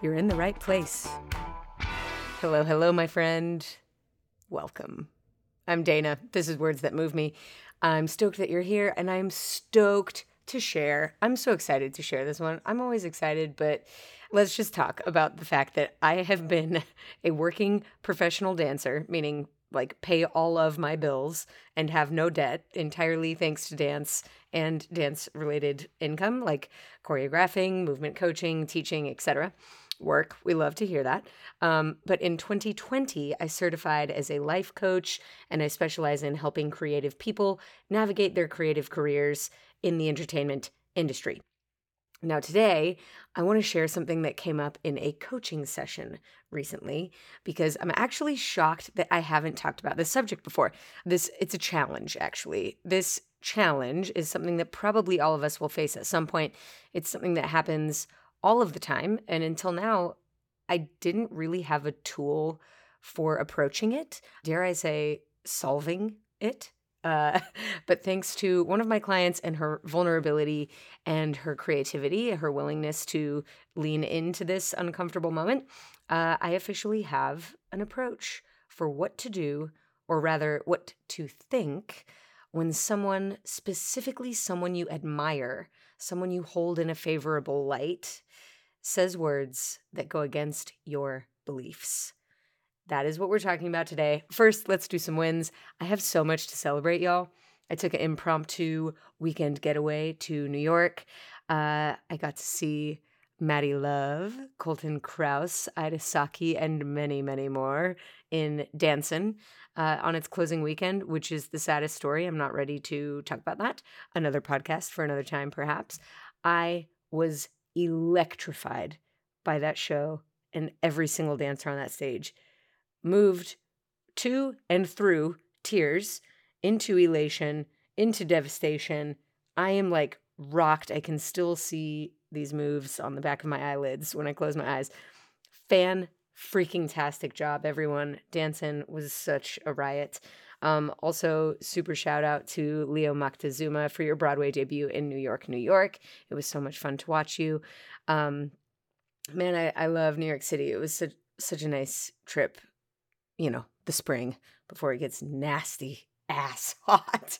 you're in the right place. Hello, hello, my friend. Welcome. I'm Dana. This is Words That Move Me. I'm stoked that you're here, and I'm stoked to share. I'm so excited to share this one. I'm always excited, but let's just talk about the fact that I have been a working professional dancer, meaning like pay all of my bills and have no debt entirely thanks to dance and dance related income like choreographing movement coaching teaching etc work we love to hear that. Um, but in 2020 i certified as a life coach and i specialize in helping creative people navigate their creative careers in the entertainment industry now, today, I want to share something that came up in a coaching session recently because I'm actually shocked that I haven't talked about this subject before. This it's a challenge actually. This challenge is something that probably all of us will face at some point. It's something that happens all of the time and until now I didn't really have a tool for approaching it. Dare I say solving it? Uh, but thanks to one of my clients and her vulnerability and her creativity, her willingness to lean into this uncomfortable moment, uh, I officially have an approach for what to do, or rather, what to think when someone, specifically someone you admire, someone you hold in a favorable light, says words that go against your beliefs. That is what we're talking about today. First, let's do some wins. I have so much to celebrate, y'all. I took an impromptu weekend getaway to New York. Uh, I got to see Maddie Love, Kolton Krouse, Ida Saki, and many, many more in Dancin' uh, on its closing weekend, which is the saddest story. I'm not ready to talk about that. Another podcast for another time, perhaps. I was electrified by that show and every single dancer on that stage moved to and through tears into elation, into devastation. I am like rocked. I can still see these moves on the back of my eyelids when I close my eyes. Fan freaking tastic job, everyone. Dancin' was such a riot. Um, also, super shout out to Leo Moctezuma for your Broadway debut in New York, New York. It was so much fun to watch you. Um, man, I, I love New York City. It was such such a nice trip you know, the spring before it gets nasty ass hot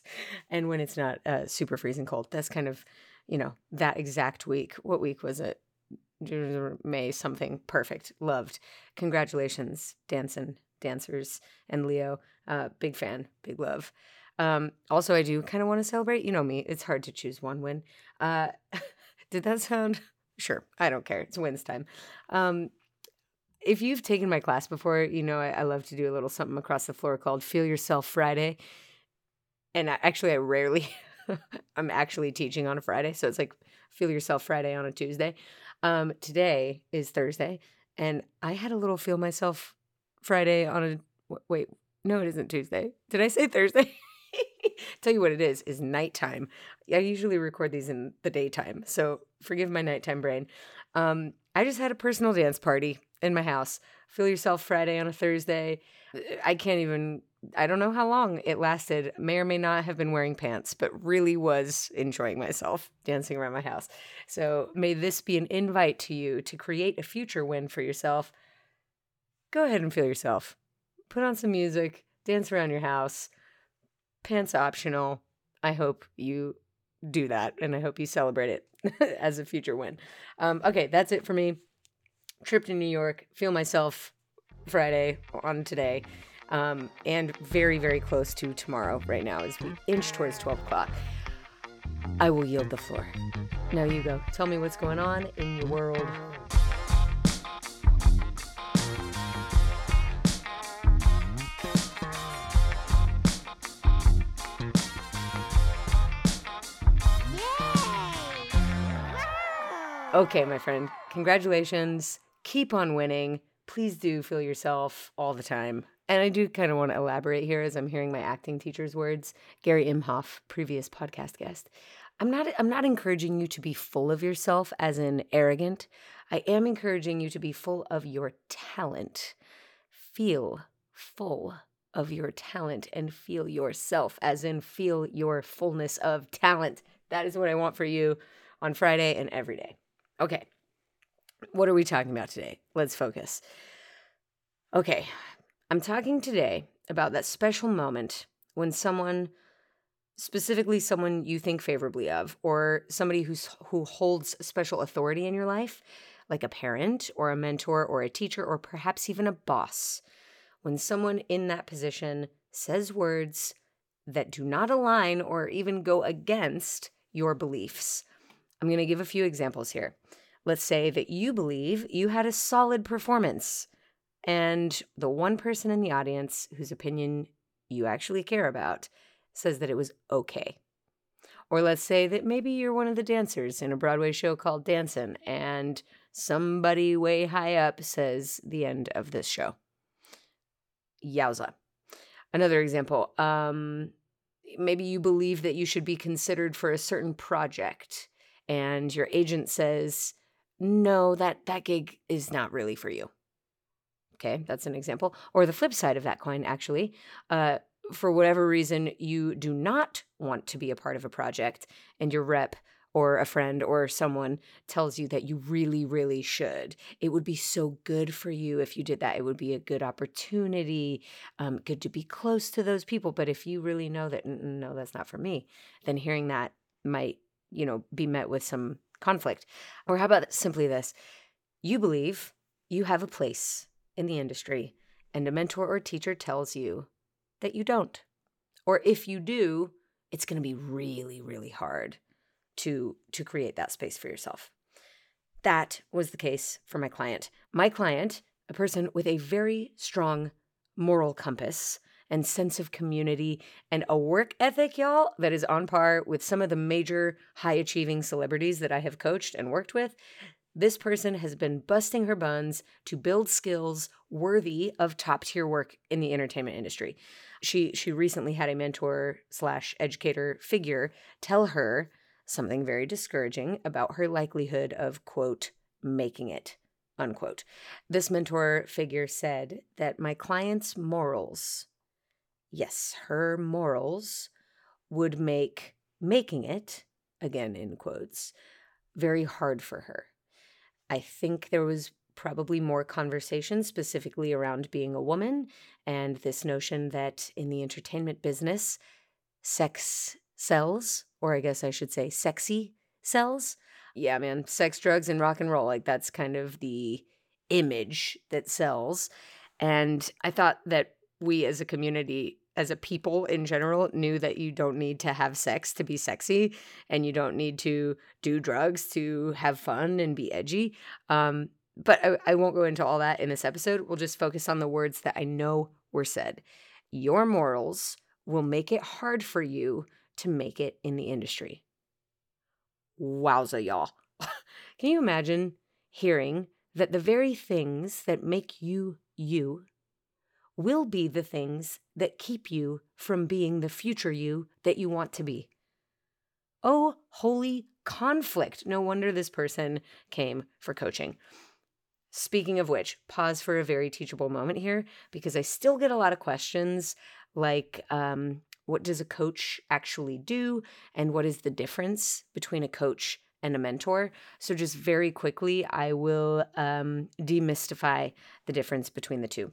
and when it's not uh, super freezing cold. That's kind of, you know, that exact week. What week was it? May something perfect. Loved. Congratulations, Dancin' dancers and Leo. Uh, big fan, big love. Um, also, I do kind of want to celebrate. You know me; it's hard to choose one win. Uh, did that sound? Sure, I don't care. It's wins time. Um, if you've taken my class before, you know I, I, love to do a little something across the floor called Feel Yourself Friday. And I, actually, I rarely, I'm actually teaching on a Friday. So it's like Feel Yourself Friday on a Tuesday. Um, today is Thursday. And I had a little Feel Myself Friday on a, wait, no, it isn't Tuesday. Did I say Thursday? Tell you what it is, is nighttime. I usually record these in the daytime. So forgive my nighttime brain. Um, I just had a personal dance party in my house. Feel yourself Friday on a Thursday. I can't even, I don't know how long it lasted. May or may not have been wearing pants, but really was enjoying myself dancing around my house. So may this be an invite to you to create a future win for yourself. Go ahead and feel yourself. Put on some music, dance around your house. Pants optional. I hope you do that and I hope you celebrate it as a future win. Um, okay, that's it for me trip to New York, feel myself Friday on today, um, and very, very close to tomorrow right now as we inch towards 12 o'clock. I will yield the floor. Now you go. Tell me what's going on in your world. Okay, my friend. Congratulations keep on winning. Please do feel yourself all the time. And I do kind of want to elaborate here as I'm hearing my acting teacher's words. Gary Imhoff, previous podcast guest. I'm not I'm not encouraging you to be full of yourself as in arrogant. I am encouraging you to be full of your talent. Feel full of your talent and feel yourself as in feel your fullness of talent. That is what I want for you on Friday and every day. Okay. What are we talking about today? Let's focus. Okay. I'm talking today about that special moment when someone specifically someone you think favorably of or somebody who's who holds special authority in your life like a parent or a mentor or a teacher or perhaps even a boss when someone in that position says words that do not align or even go against your beliefs i'm going to give a few examples here let's say that you believe you had a solid performance and the one person in the audience whose opinion you actually care about says that it was okay. Or let's say that maybe you're one of the dancers in a Broadway show called Dancin', and somebody way high up says the end of this show. Yowza. Another example. Um, maybe you believe that you should be considered for a certain project, and your agent says, "No, that that gig is not really for you." Okay, that's an example. Or the flip side of that coin, actually. Uh, for whatever reason you do not want to be a part of a project and your rep or a friend or someone tells you that you really, really should. It would be so good for you if you did that. It would be a good opportunity, um, good to be close to those people. But if you really know that, no, that's not for me, then hearing that might, you know, be met with some conflict. Or how about simply this? You believe you have a place in the industry, and a mentor or teacher tells you that you don't. Or if you do, it's going to be really, really hard to to create that space for yourself. That was the case for my client. My client, a person with a very strong moral compass and sense of community and a work ethic, y'all, that is on par with some of the major high achieving celebrities that I have coached and worked with. This person has been busting her buns to build skills worthy of top tier work in the entertainment industry. She she recently had a mentor slash educator figure tell her something very discouraging about her likelihood of quote making it unquote. This mentor figure said that my client's morals, yes, her morals would make making it, again in quotes, very hard for her. I think there was probably more conversation specifically around being a woman and this notion that in the entertainment business, sex sells, or I guess I should say sexy sells. Yeah, man, sex, drugs, and rock and roll. Like that's kind of the image that sells. And I thought that we as a community as a people in general knew that you don't need to have sex to be sexy and you don't need to do drugs to have fun and be edgy. Um, but I, I won't go into all that in this episode. We'll just focus on the words that I know were said. Your morals will make it hard for you to make it in the industry. Wowza, y'all. Can you imagine hearing that the very things that make you you will be the things that keep you from being the future you that you want to be. Oh, holy conflict. No wonder this person came for coaching. Speaking of which, pause for a very teachable moment here because I still get a lot of questions like, um, what does a coach actually do? And what is the difference between a coach and a mentor? So, just very quickly, I will um, demystify the difference between the two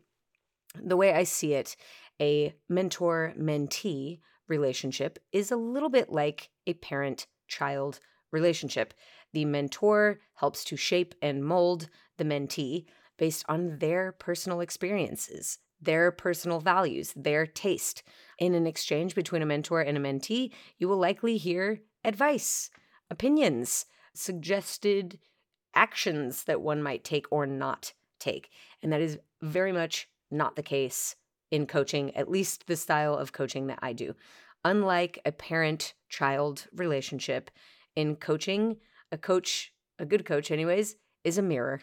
the way I see it, a mentor mentee relationship is a little bit like a parent child relationship. The mentor helps to shape and mold the mentee based on their personal experiences, their personal values, their taste. In an exchange between a mentor and a mentee, you will likely hear advice, opinions, suggested actions that one might take or not take. And that is very much not the case in coaching, at least the style of coaching that I do. Unlike a parent child relationship, in coaching, a coach, a good coach, anyways, is a mirror.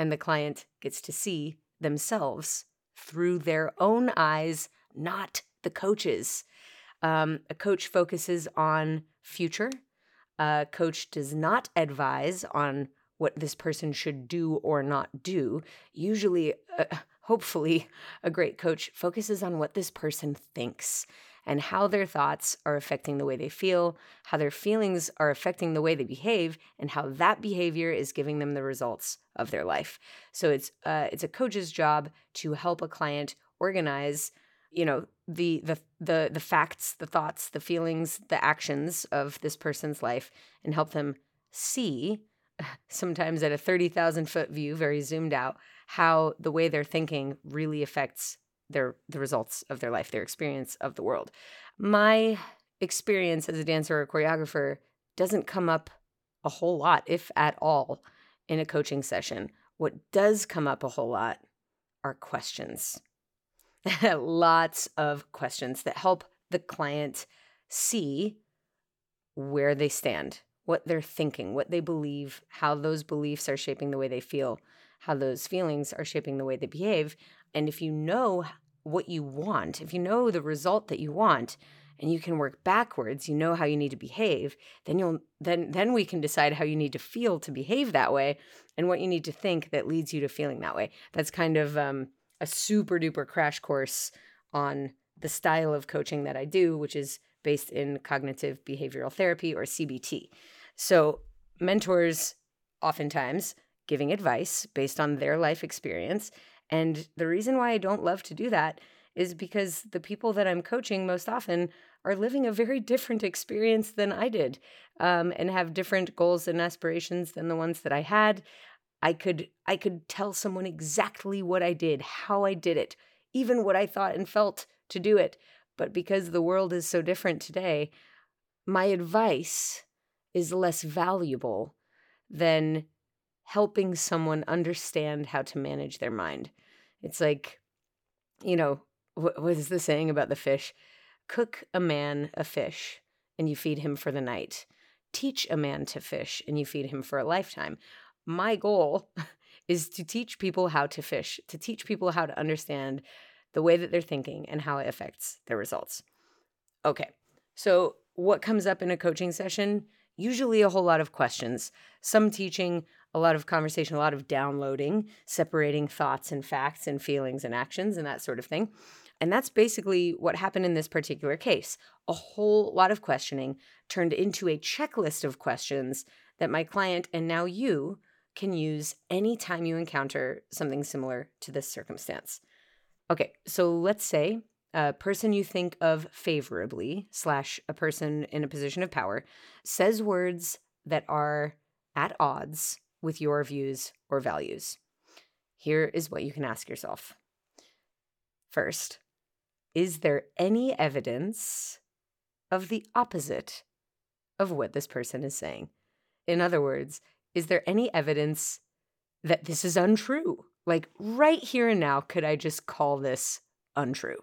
and the client gets to see themselves through their own eyes, not the coach's. Um, a coach focuses on future. A coach does not advise on what this person should do or not do. Usually, uh, hopefully, a great coach focuses on what this person thinks and how their thoughts are affecting the way they feel, how their feelings are affecting the way they behave, and how that behavior is giving them the results of their life. So it's uh, it's a coach's job to help a client organize, you know, the the the the facts, the thoughts, the feelings, the actions of this person's life, and help them see sometimes at a 30,000 foot view, very zoomed out, how the way they're thinking really affects their the results of their life, their experience of the world. My experience as a dancer or choreographer doesn't come up a whole lot, if at all, in a coaching session. What does come up a whole lot are questions. Lots of questions that help the client see where they stand, what they're thinking, what they believe, how those beliefs are shaping the way they feel, how those feelings are shaping the way they behave. And if you know what you want, if you know the result that you want, and you can work backwards, you know how you need to behave, then you'll then then we can decide how you need to feel to behave that way and what you need to think that leads you to feeling that way. That's kind of um, a super duper crash course on the style of coaching that I do, which is based in cognitive behavioral therapy or CBT. So, mentors oftentimes giving advice based on their life experience and the reason why I don't love to do that is because the people that I'm coaching most often are living a very different experience than I did um, and have different goals and aspirations than the ones that I had. I could I could tell someone exactly what I did, how I did it, even what I thought and felt to do it. But because the world is so different today, my advice is less valuable than helping someone understand how to manage their mind. It's like, you know, what, is the saying about the fish? Cook a man a fish and you feed him for the night. Teach a man to fish and you feed him for a lifetime. My goal is to teach people how to fish, to teach people how to understand the way that they're thinking and how it affects their results. Okay, so what comes up in a coaching session? Usually a whole lot of questions, some teaching, a lot of conversation, a lot of downloading, separating thoughts and facts and feelings and actions and that sort of thing. And that's basically what happened in this particular case. A whole lot of questioning turned into a checklist of questions that my client and now you can use anytime you encounter something similar to this circumstance. Okay, so let's say a person you think of favorably, slash a person in a position of power, says words that are at odds with your views or values. Here is what you can ask yourself. First, is there any evidence of the opposite of what this person is saying? In other words, is there any evidence that this is untrue? Like right here and now, could I just call this untrue?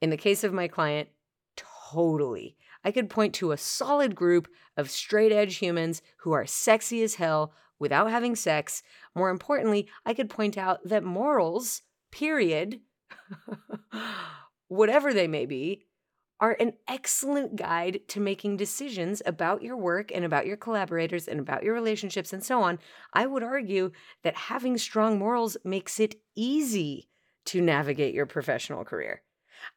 In the case of my client, totally. I could point to a solid group of straight edge humans who are sexy as hell, without having sex. More importantly, I could point out that morals, period, whatever they may be, are an excellent guide to making decisions about your work and about your collaborators and about your relationships and so on. I would argue that having strong morals makes it easy to navigate your professional career.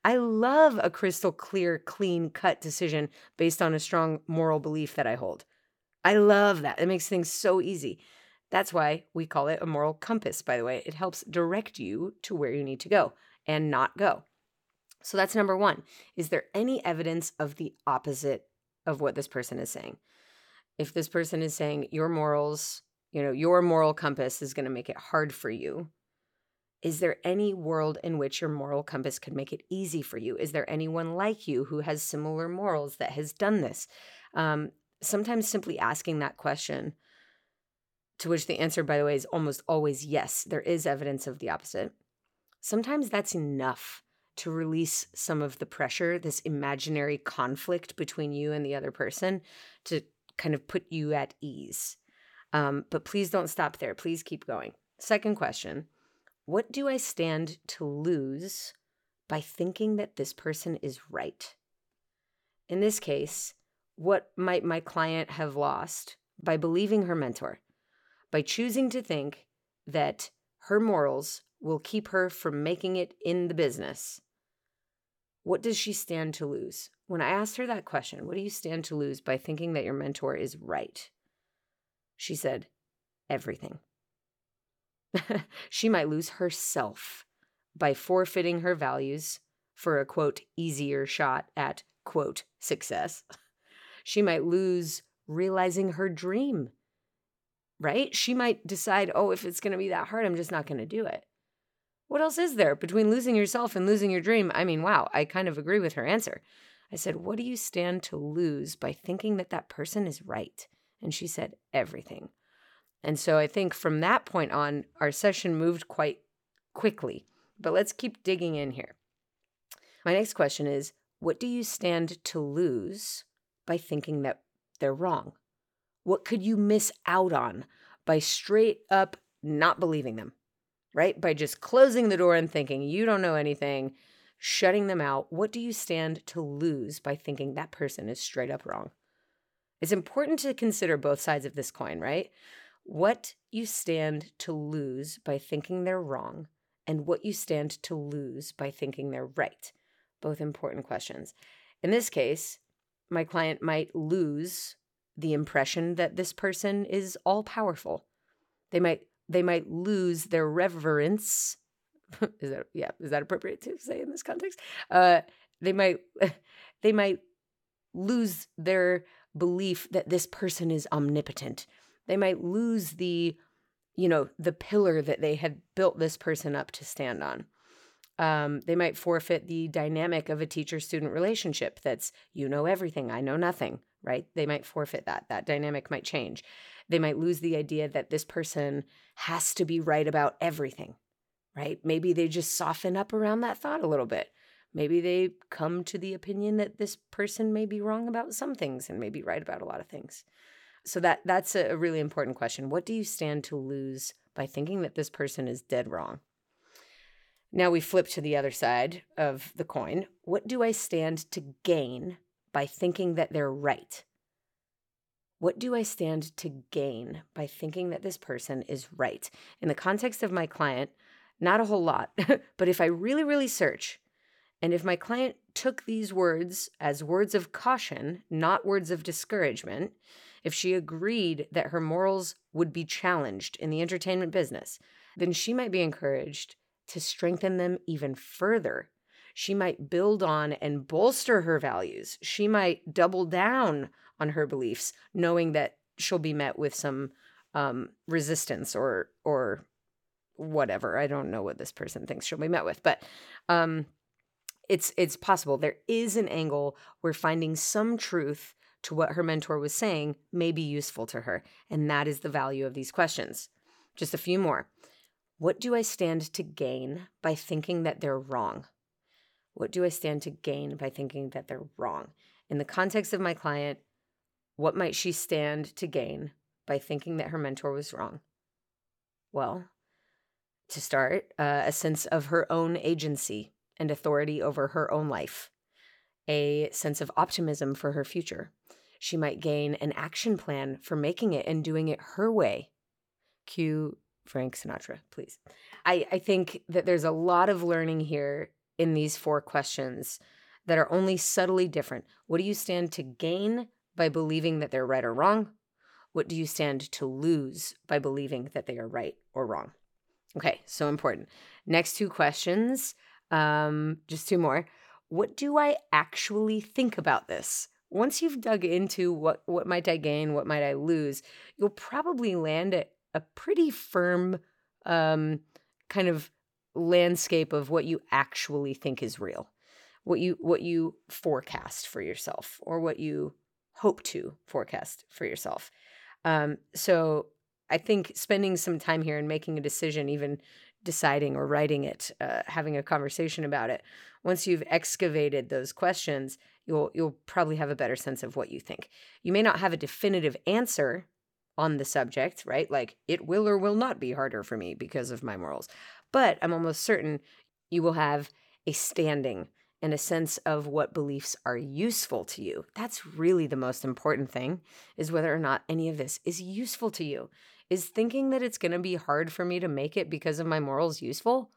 I love a crystal clear, clean cut decision based on a strong moral belief that I hold. I love that. It makes things so easy. That's why we call it a moral compass, by the way. It helps direct you to where you need to go and not go. So that's number one. Is there any evidence of the opposite of what this person is saying? If this person is saying your morals, you know, your moral compass is going to make it hard for you, is there any world in which your moral compass could make it easy for you? Is there anyone like you who has similar morals that has done this? Um, sometimes simply asking that question, to which the answer, by the way, is almost always yes, there is evidence of the opposite. Sometimes that's enough to release some of the pressure, this imaginary conflict between you and the other person, to kind of put you at ease. Um, but please don't stop there. Please keep going. Second question What do I stand to lose by thinking that this person is right? In this case, what might my client have lost by believing her mentor, by choosing to think that her morals will keep her from making it in the business? What does she stand to lose? When I asked her that question, what do you stand to lose by thinking that your mentor is right? She said, everything. she might lose herself by forfeiting her values for a quote, easier shot at quote, success. She might lose realizing her dream, right? She might decide, oh, if it's going to be that hard, I'm just not going to do it. What else is there between losing yourself and losing your dream? I mean, wow, I kind of agree with her answer. I said, What do you stand to lose by thinking that that person is right? And she said, Everything. And so I think from that point on, our session moved quite quickly. But let's keep digging in here. My next question is What do you stand to lose by thinking that they're wrong? What could you miss out on by straight up not believing them, right? By just closing the door and thinking you don't know anything, shutting them out. What do you stand to lose by thinking that person is straight up wrong? It's important to consider both sides of this coin, right? What you stand to lose by thinking they're wrong and what you stand to lose by thinking they're right. Both important questions. In this case, my client might lose the impression that this person is all powerful. They might they might lose their reverence. is that yeah, is that appropriate to say in this context? Uh they might they might lose their belief that this person is omnipotent. They might lose the you know, the pillar that they had built this person up to stand on. Um, they might forfeit the dynamic of a teacher student relationship that's you know everything, I know nothing, right? They might forfeit that. That dynamic might change. They might lose the idea that this person has to be right about everything, right? Maybe they just soften up around that thought a little bit. Maybe they come to the opinion that this person may be wrong about some things and may be right about a lot of things. So that that's a really important question. What do you stand to lose by thinking that this person is dead wrong? Now we flip to the other side of the coin. What do I stand to gain by thinking that they're right? What do I stand to gain by thinking that this person is right? In the context of my client, not a whole lot, but if I really, really search, and if my client took these words as words of caution, not words of discouragement, if she agreed that her morals would be challenged in the entertainment business, then she might be encouraged to strengthen them even further. She might build on and bolster her values. She might double down on her beliefs, knowing that she'll be met with some um, resistance or or whatever. I don't know what this person thinks she'll be met with, but um, it's it's possible there is an angle where finding some truth to what her mentor was saying may be useful to her, and that is the value of these questions. Just a few more. What do I stand to gain by thinking that they're wrong? What do I stand to gain by thinking that they're wrong? In the context of my client, what might she stand to gain by thinking that her mentor was wrong? Well, to start, uh, a sense of her own agency and authority over her own life, a sense of optimism for her future. She might gain an action plan for making it and doing it her way. Cue Frank Sinatra, please. I, I think that there's a lot of learning here in these four questions that are only subtly different. What do you stand to gain by believing that they're right or wrong? What do you stand to lose by believing that they are right or wrong? Okay, so important. Next two questions, um, just two more. What do I actually think about this? Once you've dug into what what might I gain, what might I lose, you'll probably land at a pretty firm um, kind of landscape of what you actually think is real, what you what you forecast for yourself, or what you hope to forecast for yourself. Um, so I think spending some time here and making a decision, even deciding or writing it, uh, having a conversation about it, once you've excavated those questions, you'll you'll probably have a better sense of what you think. You may not have a definitive answer on the subject, right? Like it will or will not be harder for me because of my morals. But I'm almost certain you will have a standing and a sense of what beliefs are useful to you. That's really the most important thing is whether or not any of this is useful to you. Is thinking that it's going to be hard for me to make it because of my morals useful?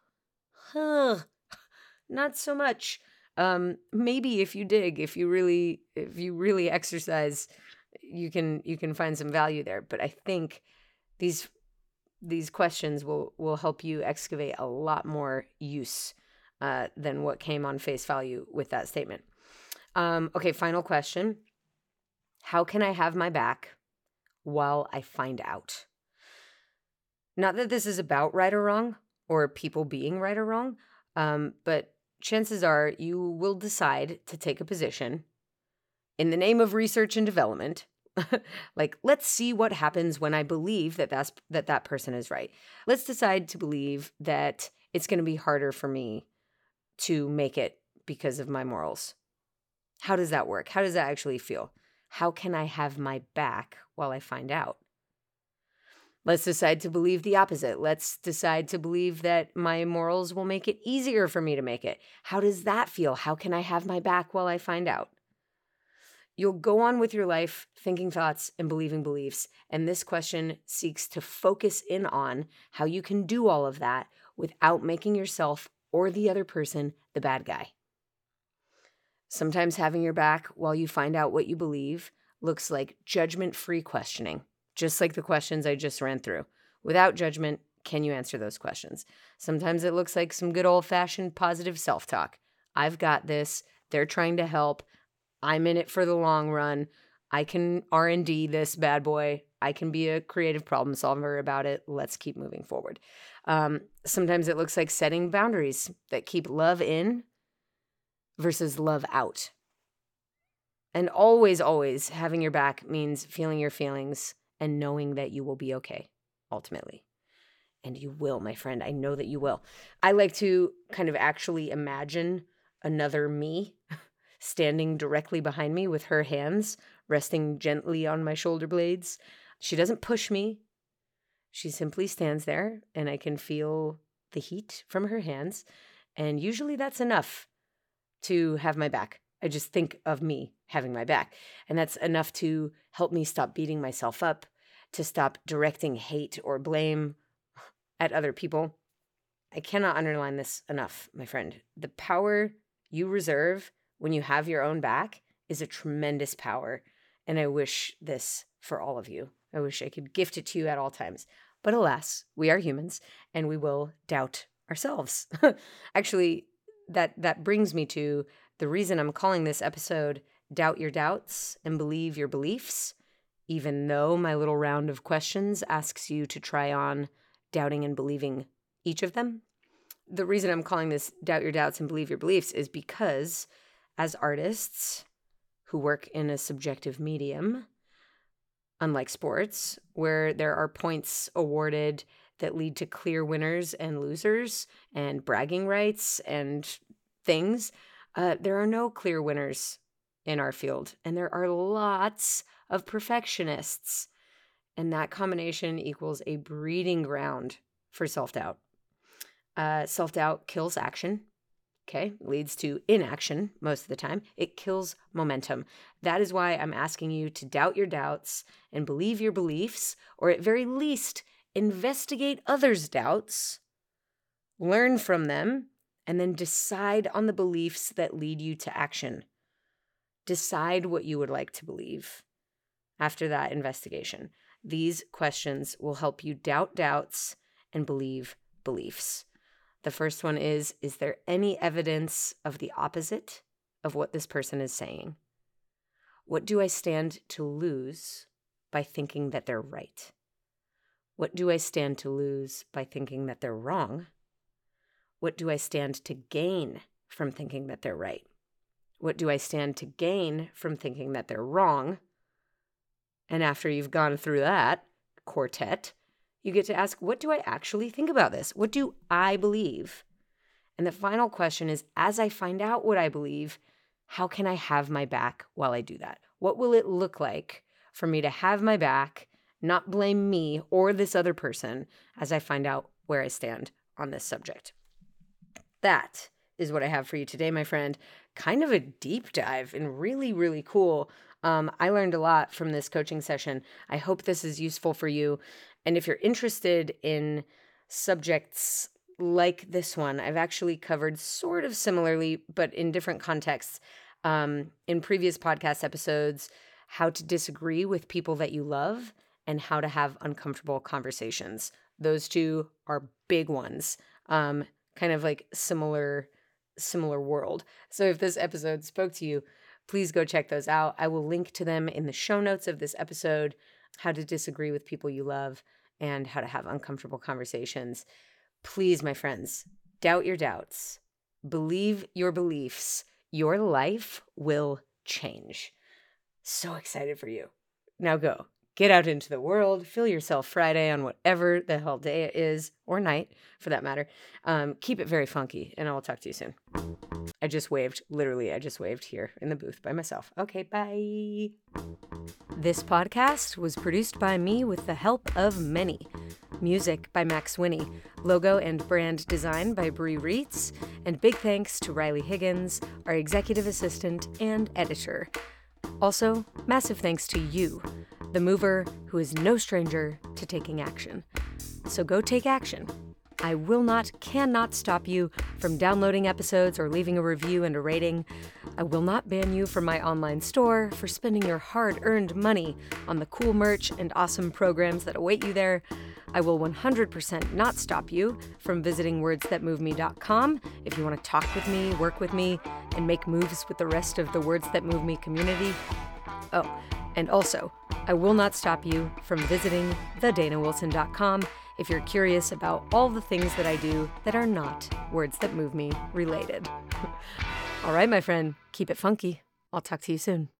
Huh. Not so much. Um maybe if you dig, if you really if you really exercise, you can you can find some value there, but I think these these questions will will help you excavate a lot more use uh, than what came on face value with that statement. Um, okay, final question. How can I have my back while I find out? Not that this is about right or wrong or people being right or wrong, um, but chances are you will decide to take a position in the name of research and development like let's see what happens when i believe that that's that that person is right let's decide to believe that it's going to be harder for me to make it because of my morals. How does that work? How does that actually feel? How can I have my back while I find out? Let's decide to believe the opposite. Let's decide to believe that my morals will make it easier for me to make it. How does that feel? How can I have my back while I find out? You'll go on with your life thinking thoughts and believing beliefs. And this question seeks to focus in on how you can do all of that without making yourself or the other person the bad guy. Sometimes having your back while you find out what you believe looks like judgment free questioning, just like the questions I just ran through. Without judgment, can you answer those questions? Sometimes it looks like some good old fashioned positive self talk. I've got this. They're trying to help. I'm in it for the long run. I can R&D this bad boy. I can be a creative problem solver about it. Let's keep moving forward. Um, sometimes it looks like setting boundaries that keep love in versus love out. And always, always having your back means feeling your feelings and knowing that you will be okay ultimately. And you will, my friend. I know that you will. I like to kind of actually imagine another me standing directly behind me with her hands resting gently on my shoulder blades. She doesn't push me. She simply stands there and I can feel the heat from her hands. And usually that's enough to have my back. I just think of me having my back. And that's enough to help me stop beating myself up, to stop directing hate or blame at other people. I cannot underline this enough, my friend. The power you reserve when you have your own back is a tremendous power. And I wish this for all of you. I wish I could gift it to you at all times. But alas, we are humans and we will doubt ourselves. Actually, that that brings me to the reason I'm calling this episode Doubt Your Doubts and Believe Your Beliefs, even though my little round of questions asks you to try on doubting and believing each of them. The reason I'm calling this Doubt Your Doubts and Believe Your Beliefs is because as artists who work in a subjective medium, unlike sports, where there are points awarded that lead to clear winners and losers and bragging rights and things. Uh, there are no clear winners in our field, and there are lots of perfectionists. And that combination equals a breeding ground for self doubt. Uh, self doubt kills action, okay, leads to inaction most of the time. It kills momentum. That is why I'm asking you to doubt your doubts and believe your beliefs, or at very least, investigate others' doubts, learn from them, and then decide on the beliefs that lead you to action. Decide what you would like to believe after that investigation. These questions will help you doubt doubts and believe beliefs. The first one is Is there any evidence of the opposite of what this person is saying? What do I stand to lose by thinking that they're right? What do I stand to lose by thinking that they're wrong? What do I stand to gain from thinking that they're right? What do I stand to gain from thinking that they're wrong? And after you've gone through that quartet, you get to ask, what do I actually think about this? What do I believe? And the final question is as I find out what I believe, how can I have my back while I do that? What will it look like for me to have my back not blame me or this other person as I find out where I stand on this subject. That is what I have for you today, my friend. Kind of a deep dive and really, really cool. Um, I learned a lot from this coaching session. I hope this is useful for you. And if you're interested in subjects like this one, I've actually covered sort of similarly, but in different contexts um, in previous podcast episodes how to disagree with people that you love and how to have uncomfortable conversations. Those two are big ones. Um, kind of like similar similar world. So if this episode spoke to you, please go check those out. I will link to them in the show notes of this episode, how to disagree with people you love and how to have uncomfortable conversations. Please, my friends, doubt your doubts. Believe your beliefs. Your life will change. So excited for you. Now go get out into the world, feel yourself Friday on whatever the hell day it is, or night for that matter. Um, keep it very funky, and I will talk to you soon. I just waved, literally, I just waved here in the booth by myself. Okay, bye. This podcast was produced by me with the help of many. Music by Max Winnie, logo and brand design by Brie Reitz, and big thanks to Riley Higgins, our executive assistant and editor. Also, massive thanks to you the mover who is no stranger to taking action. So go take action. I will not, cannot stop you from downloading episodes or leaving a review and a rating. I will not ban you from my online store for spending your hard earned money on the cool merch and awesome programs that await you there. I will 100% not stop you from visiting wordsthatmoveme.com if you want to talk with me, work with me, and make moves with the rest of the Words That Move Me community. Oh, and also, I will not stop you from visiting thedanawilson.com if you're curious about all the things that I do that are not words that move me related. all right, my friend, keep it funky. I'll talk to you soon.